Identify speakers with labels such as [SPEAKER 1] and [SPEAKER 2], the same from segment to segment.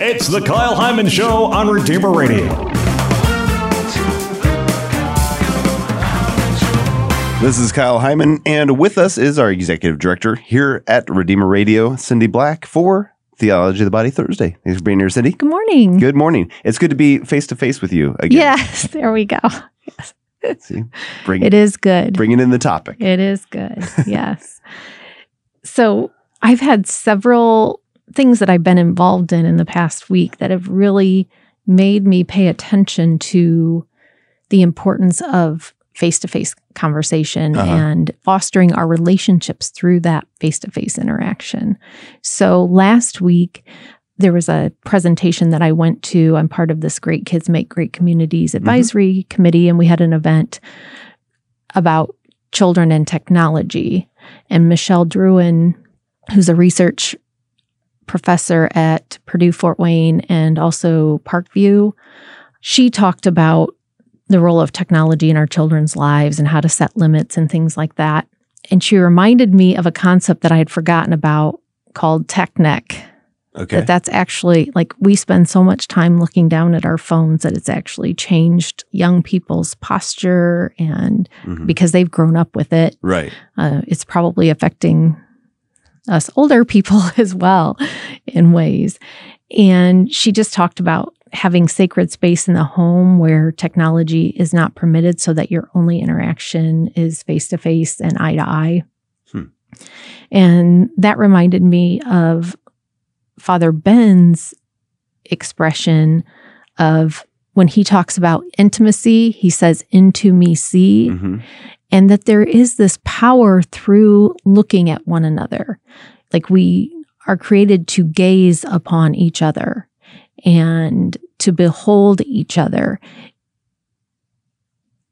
[SPEAKER 1] It's the Kyle Heimann Show on Redeemer Radio.
[SPEAKER 2] This is Kyle Heimann, and with us is our executive director here at Redeemer Radio, Cindy Black, for Theology of the Body Thursday. Thanks for being here, Cindy.
[SPEAKER 3] Good morning.
[SPEAKER 2] Good morning. It's good to be face to face with you again.
[SPEAKER 3] Yes, there we go. Yes.
[SPEAKER 2] See, bring,
[SPEAKER 3] It is good.
[SPEAKER 2] bringing in the topic.
[SPEAKER 3] It is good. Yes. so I've had several things that I've been involved in in the past week that have really made me pay attention to the importance of face to face conversation
[SPEAKER 2] Uh-huh.
[SPEAKER 3] and fostering our relationships through that face to face interaction. So last week, there was a presentation that I went to. I'm part of this Great Kids Make Great Communities advisory committee, and we had an event about children and technology. And Michelle Drouin, who's a research professor at Purdue Fort Wayne and also Parkview, she talked about the role of technology in our children's lives and how to set limits and things like that. And she reminded me of a concept that I had forgotten about called tech neck
[SPEAKER 2] Okay.
[SPEAKER 3] that that's actually like we spend so much time looking down at our phones that it's actually changed young people's posture and
[SPEAKER 2] Mhm.
[SPEAKER 3] because they've grown up with it
[SPEAKER 2] Right.
[SPEAKER 3] uh, it's probably affecting us older people as well in ways and she just talked about having sacred space in the home where technology is not permitted so that your only interaction is face to face and eye to eye
[SPEAKER 2] Hmm.
[SPEAKER 3] and that reminded me of Father Ben's expression of when he talks about intimacy, he says, Into me see,
[SPEAKER 2] hmm
[SPEAKER 3] and that there is this power through looking at one another. Like we are created to gaze upon each other and to behold each other.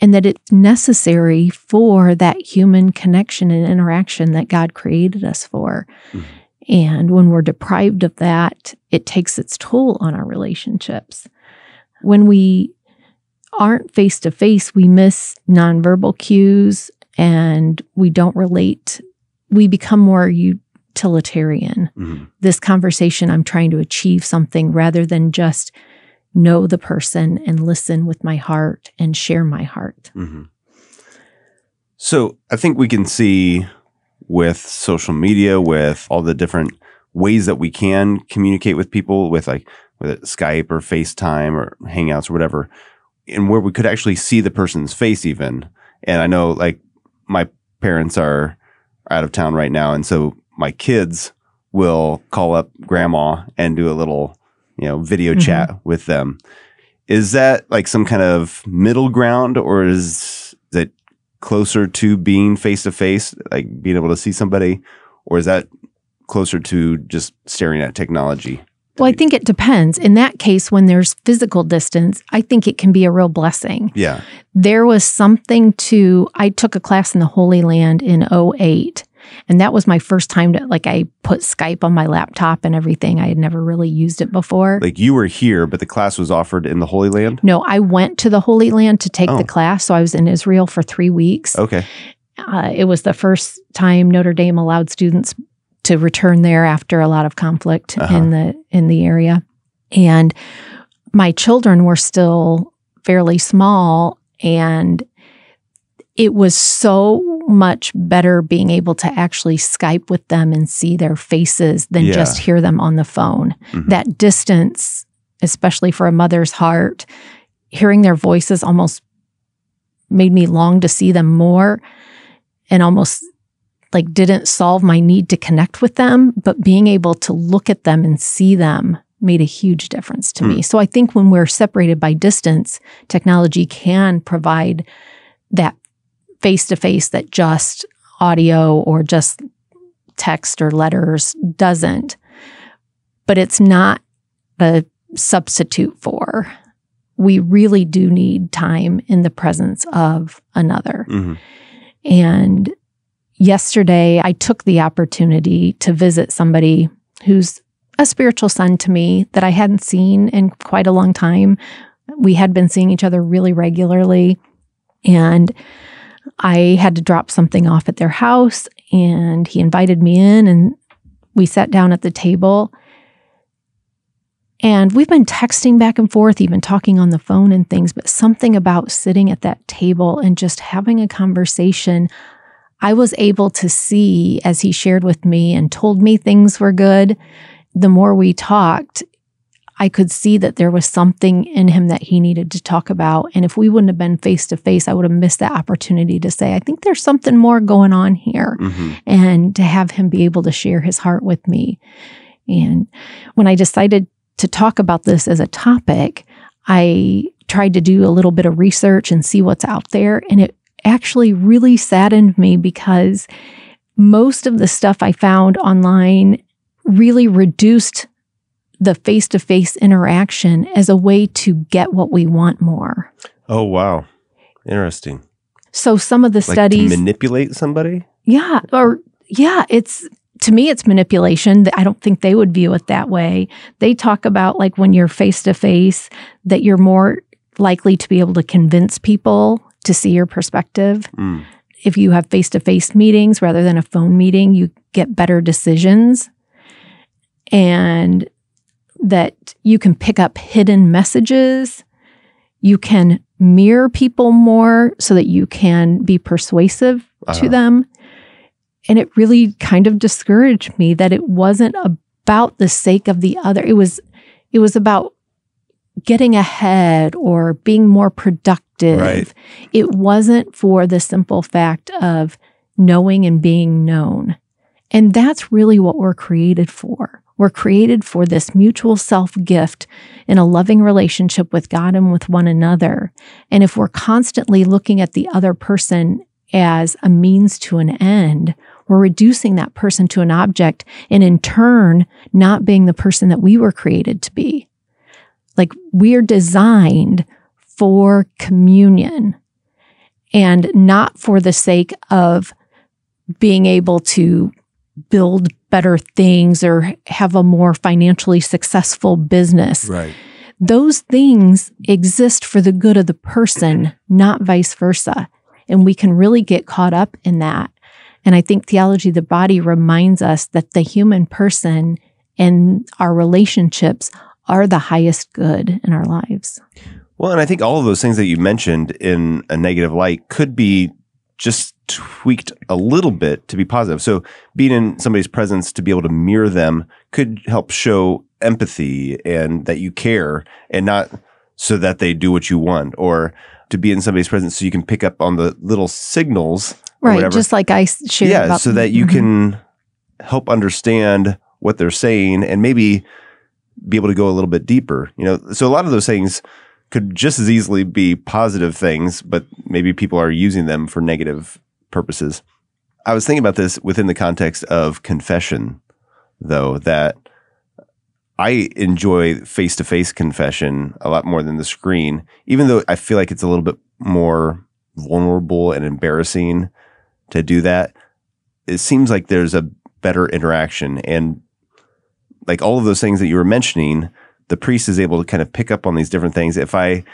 [SPEAKER 3] And that it's necessary for that human connection and interaction that God created us for.
[SPEAKER 2] Mhm.
[SPEAKER 3] And when we're deprived of that, it takes its toll on our relationships. When we aren't face to face, we miss nonverbal cues and we don't relate. We become more utilitarian.
[SPEAKER 2] hmm
[SPEAKER 3] This conversation, I'm trying to achieve something rather than just know the person and listen with my heart and share my heart.
[SPEAKER 2] hmm So I think we can see with social media, with all the different ways that we can communicate with people, with like whether it's Skype or FaceTime or Hangouts or whatever, and where we could actually see the person's face even. And I know like my parents are out of town right now, and so my kids will call up grandma and do a little, you know, video
[SPEAKER 3] Mhm.
[SPEAKER 2] chat with them. Is that like some kind of middle ground or is that closer to being face to face, like being able to see somebody, or is that closer to just staring at technology?
[SPEAKER 3] Well, I think it depends. In that case, when there's physical distance, I think it can be a real blessing.
[SPEAKER 2] Yeah.
[SPEAKER 3] there was something to I took a class in the Holy Land in 08 and that was my first time to like I put Skype on my laptop and everything. I had never really used it before.
[SPEAKER 2] Like you were here, but the class was offered in the Holy Land?
[SPEAKER 3] no, I went to the Holy Land to take
[SPEAKER 2] Oh.
[SPEAKER 3] the class. So I was in Israel for three weeks.
[SPEAKER 2] Okay.
[SPEAKER 3] Uh, it was the first time Notre Dame allowed students to return there after a lot of conflict
[SPEAKER 2] Uh-huh.
[SPEAKER 3] in the in the area, and my children were still fairly small, and it was so much better being able to actually Skype with them and see their faces than
[SPEAKER 2] Yeah.
[SPEAKER 3] just hear them on the phone.
[SPEAKER 2] Mhm.
[SPEAKER 3] That distance, especially for a mother's heart, hearing their voices almost made me long to see them more and almost like didn't solve my need to connect with them, but being able to look at them and see them made a huge difference to me. So I think when we're separated by distance, technology can provide that face to face that just audio or just text or letters doesn't. But it's not a substitute for. We really do need time in the presence of another.
[SPEAKER 2] Mhm.
[SPEAKER 3] And yesterday, I took the opportunity to visit somebody who's a spiritual son to me that I hadn't seen in quite a long time. We had been seeing each other really regularly. And I had to drop something off at their house, and he invited me in, and we sat down at the table. And we've been texting back and forth, even talking on the phone and things, but something about sitting at that table and just having a conversation. I was able to see as he shared with me and told me things were good. The more we talked, I could see that there was something in him that he needed to talk about. And if we wouldn't have been face to face, I would have missed that opportunity to say, I think there's something more going on here.
[SPEAKER 2] hmm
[SPEAKER 3] And to have him be able to share his heart with me. And when I decided to talk about this as a topic, I tried to do a little bit of research and see what's out there. And it actually really saddened me because most of the stuff I found online really reduced the face to face interaction as a way to get what we want more.
[SPEAKER 4] Oh wow, interesting.
[SPEAKER 3] So some of the
[SPEAKER 2] Like
[SPEAKER 3] studies.
[SPEAKER 2] manipulate somebody.
[SPEAKER 3] Yeah. Or, yeah, it's to me, it's manipulation. I don't think they would view it that way. They talk about like when you're face to face, that you're more likely to be able to convince people to see your perspective.
[SPEAKER 2] Mm.
[SPEAKER 3] If you have face to face meetings rather than a phone meeting, you get better decisions. And that you can pick up hidden messages. You can mirror people more so that you can be persuasive to
[SPEAKER 2] Uh-huh.
[SPEAKER 3] them. And it really kind of discouraged me that it wasn't about the sake of the other. It was it was about getting ahead or being more productive.
[SPEAKER 4] Right.
[SPEAKER 3] It wasn't for the simple fact of knowing and being known. And that's really what we're created for. We're created for this mutual self gift in a loving relationship with God and with one another. And if we're constantly looking at the other person as a means to an end, we're reducing that person to an object and in turn, not being the person that we were created to be. Like we're designed for communion and not for the sake of being able to build better things or have a more financially successful business.
[SPEAKER 4] Right.
[SPEAKER 3] Those things exist for the good of the person, not vice versa. And we can really get caught up in that. And I think theology of the body reminds us that the human person and our relationships are the highest good in our lives.
[SPEAKER 2] Well, and I think all of those things that you mentioned in a negative light could be just tweaked a little bit to be positive. So being in somebody's presence to be able to mirror them could help show empathy and that you care and not so that they do what you want or to be in somebody's presence so you can pick up on the little signals
[SPEAKER 3] Right. Just like i shared
[SPEAKER 2] yeah, so that you
[SPEAKER 3] Mhm.
[SPEAKER 2] can help understand what they're saying and maybe be able to go a little bit deeper. You know, so a lot of those things could just as easily be positive things, but maybe people are using them for negative purposes. I was thinking about this within the context of confession, though, that I enjoy face to face confession a lot more than the screen, even though I feel like it's a little bit more vulnerable and embarrassing to do that. It seems like there's a better interaction and like all of those things that you were mentioning, the priest is able to kind of pick up on these different things. If I,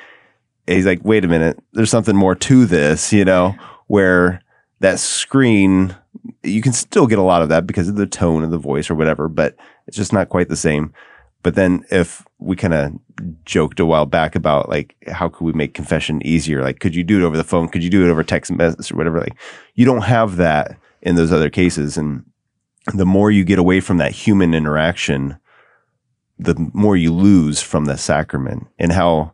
[SPEAKER 2] he's like, wait a minute, there's something more to this, you know, where that screen, you can still get a lot of that because of the tone of the voice or whatever, but it's just not quite the same. But then if we kind of joked a while back about like, how could we make confession easier? Like, could you do it over the phone? Could you do it over text message or whatever? Like, you don't have that in those other cases. And the more you get away from that human interaction, the more you lose from the sacrament and how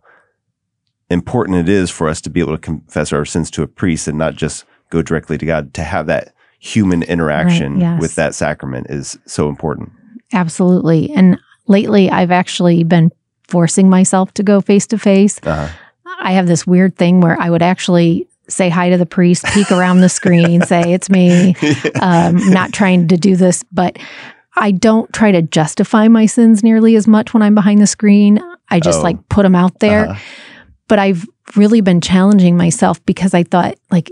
[SPEAKER 2] important it is for us to be able to confess our sins to a priest and not just go directly to God. To have that human interaction
[SPEAKER 3] yes.
[SPEAKER 2] with that sacrament is so important.
[SPEAKER 3] Absolutely. And lately, I've actually been forcing myself to go face to face.
[SPEAKER 2] Uh-huh.
[SPEAKER 3] I have this weird thing where I would actually say hi to the priest, peek around the screen, say, It's me. Um, not trying to do this, but I don't try to justify my sins nearly as much when I'm behind the screen. I just
[SPEAKER 2] Oh.
[SPEAKER 3] like put them out there.
[SPEAKER 2] Uh-huh.
[SPEAKER 3] But I've really been challenging myself because I thought, like,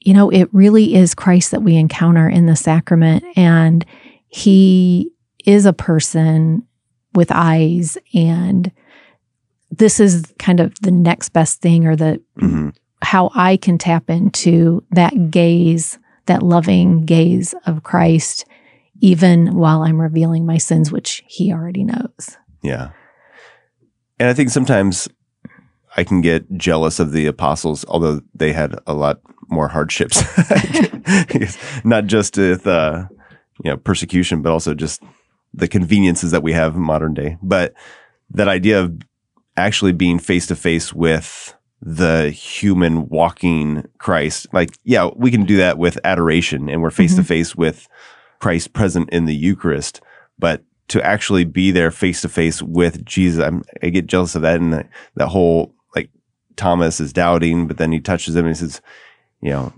[SPEAKER 3] you know, it really is Christ that we encounter in the sacrament. And he is a person with eyes. And this is kind of the next best thing or the
[SPEAKER 2] Mhm.
[SPEAKER 3] How I can tap into that gaze, that loving gaze of Christ, even while I'm revealing my sins, which he already knows.
[SPEAKER 2] Yeah. And I think sometimes I can get jealous of the apostles, although they had a lot more hardships, not just with uh, you know persecution, but also just the conveniences that we have in modern day. But that idea of actually being face to face with the human walking Christ, like yeah, we can do that with adoration, and we're face to mm-hmm. face with Christ present in the Eucharist, but to actually be there face to face with Jesus, I'm, I get jealous of that, and that, that whole like Thomas is doubting, but then he touches him and he says, you know,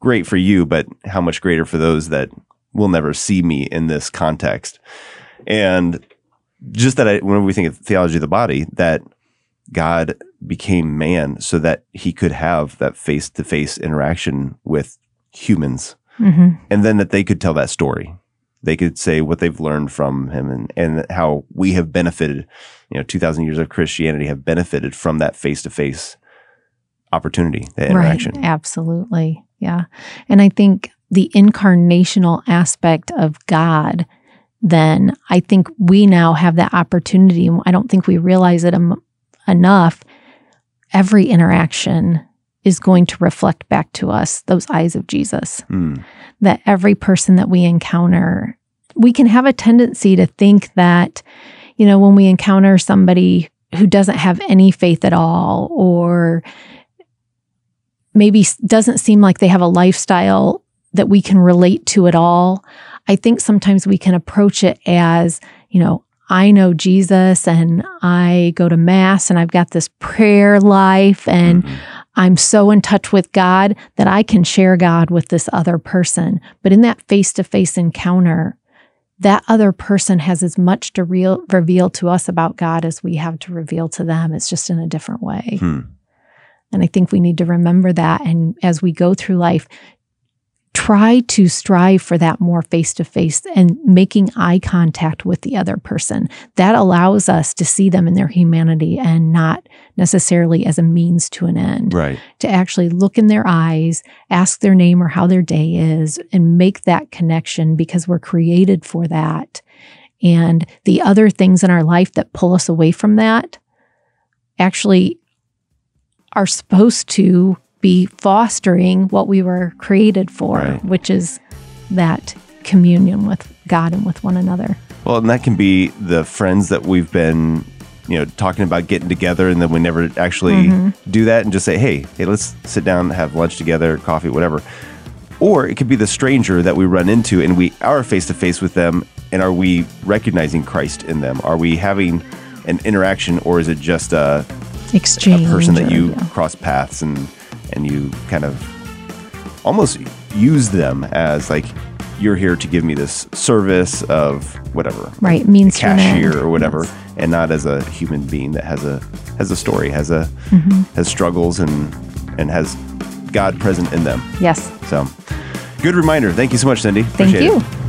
[SPEAKER 2] great for you, but how much greater for those that will never see me in this context. And just that I, when we think of theology of the body, that God became man so that he could have that face to face interaction with humans.
[SPEAKER 3] hmm
[SPEAKER 2] And then that they could tell that story. They could say what they've learned from him and, and how we have benefited, you know, 2000 years of Christianity have benefited from that face to face opportunity, that interaction.
[SPEAKER 3] Right. Absolutely. Yeah. And I think the incarnational aspect of God, then I think we now have that opportunity. and I don't think we realize it enough. Every interaction is going to reflect back to us those eyes of Jesus.
[SPEAKER 2] Hmm.
[SPEAKER 3] That every person that we encounter, we can have a tendency to think that, you know, when we encounter somebody who doesn't have any faith at all, or maybe doesn't seem like they have a lifestyle that we can relate to at all. I think sometimes we can approach it as, you know, I know Jesus and I go to mass and I've got this prayer life and
[SPEAKER 2] Mhm.
[SPEAKER 3] I'm so in touch with God that I can share God with this other person. But in that face to face encounter, that other person has as much to real, reveal to us about God as we have to reveal to them. It's just in a different way.
[SPEAKER 2] Hmm.
[SPEAKER 3] And I think we need to remember that. And as we go through life, try to strive for that more face to face and making eye contact with the other person. That allows us to see them in their humanity and not necessarily as a means to an end.
[SPEAKER 2] Right.
[SPEAKER 3] To actually look in their eyes, ask their name or how their day is, and make that connection because we're created for that. And the other things in our life that pull us away from that actually are supposed to be fostering what we were created for,
[SPEAKER 2] Right.
[SPEAKER 3] which is that communion with God and with one another.
[SPEAKER 2] Well, and that can be the friends that we've been, you know, talking about getting together, and then we never actually
[SPEAKER 3] Mm-hmm.
[SPEAKER 2] do that, and just say, "Hey, hey, let's sit down, have lunch together, coffee, whatever." Or it could be the stranger that we run into, and we are face to face with them, and are we recognizing Christ in them? Are we having an interaction, or is it just a, a
[SPEAKER 3] Exchange.
[SPEAKER 2] person that you
[SPEAKER 3] yeah.
[SPEAKER 2] cross paths and and you kind of almost use them as like you're here to give me this service of whatever
[SPEAKER 3] Right, means
[SPEAKER 2] cashier or whatever,
[SPEAKER 3] Yes.
[SPEAKER 2] and not as a human being that has a has a story, has a
[SPEAKER 3] Mm-hmm.
[SPEAKER 2] has struggles and and has God present in them.
[SPEAKER 3] Yes.
[SPEAKER 2] So, good reminder. Thank you so much, Cindy.
[SPEAKER 3] Thank
[SPEAKER 2] Appreciate
[SPEAKER 3] you.
[SPEAKER 2] It.